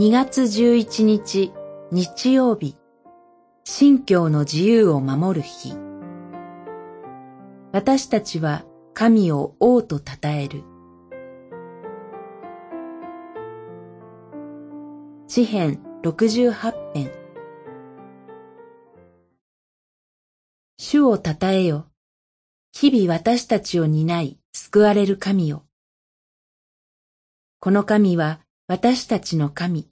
2月11日日曜日信教の自由を守る日私たちは神を王と称える詩編68編主を称えよ。日々私たちを担い救われる神よ。この神は私たちの神、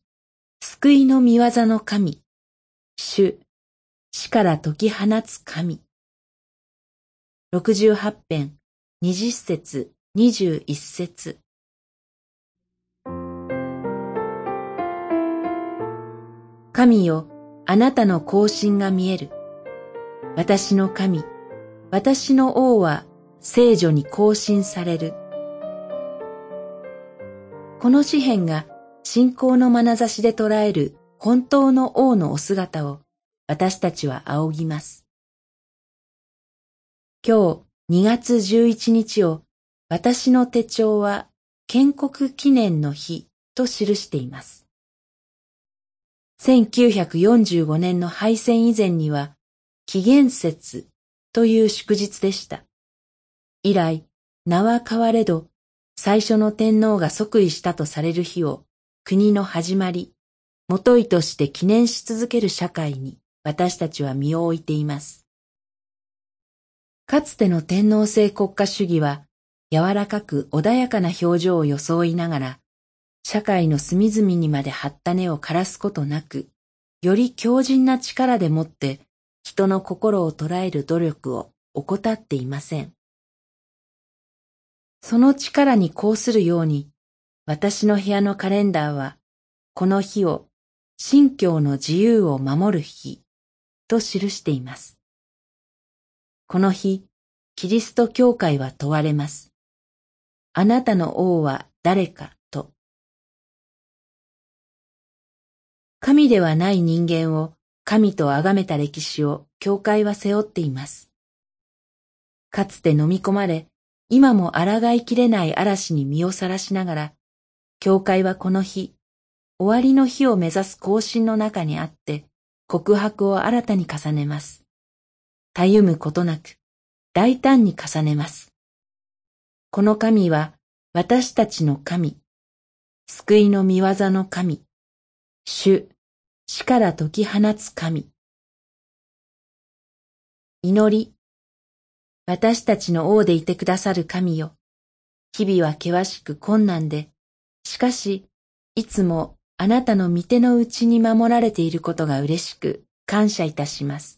救いの見業の神、主、死から解き放つ神。六十八編、二十節、二十一節。神よ、あなたの行進が見える。私の神、私の王は聖女に更新される。この詩篇が信仰の眼差しで捉える本当の王のお姿を私たちは仰ぎます。今日2月11日を私の手帳は建国記念の日と記しています。1945年の敗戦以前には、紀元節という祝日でした。以来、名は変われど、最初の天皇が即位したとされる日を国の始まり、もといとして記念し続ける社会に私たちは身を置いています。かつての天皇制国家主義は、柔らかく穏やかな表情を装いながら、社会の隅々にまで張った根を枯らすことなく、より強靭な力でもって人の心を捉える努力を怠っていません。その力に抗するように、私の部屋のカレンダーは、この日を信教の自由を守る日と記しています。この日、キリスト教会は問われます。あなたの王は誰かと神ではない人間を神と崇めた歴史を教会は背負っています。かつて飲み込まれ、今も抗いきれない嵐に身をさらしながら、教会はこの日、終わりの日を目指す行進の中にあって、告白を新たに重ねます。たゆむことなく、大胆に重ねます。この神は私たちの神、救いの見業の神、主、死から解き放つ神。祈り。私たちの王でいてくださる神よ。日々は険しく困難で、しかし、いつもあなたの御手の内に守られていることが嬉しく感謝いたします。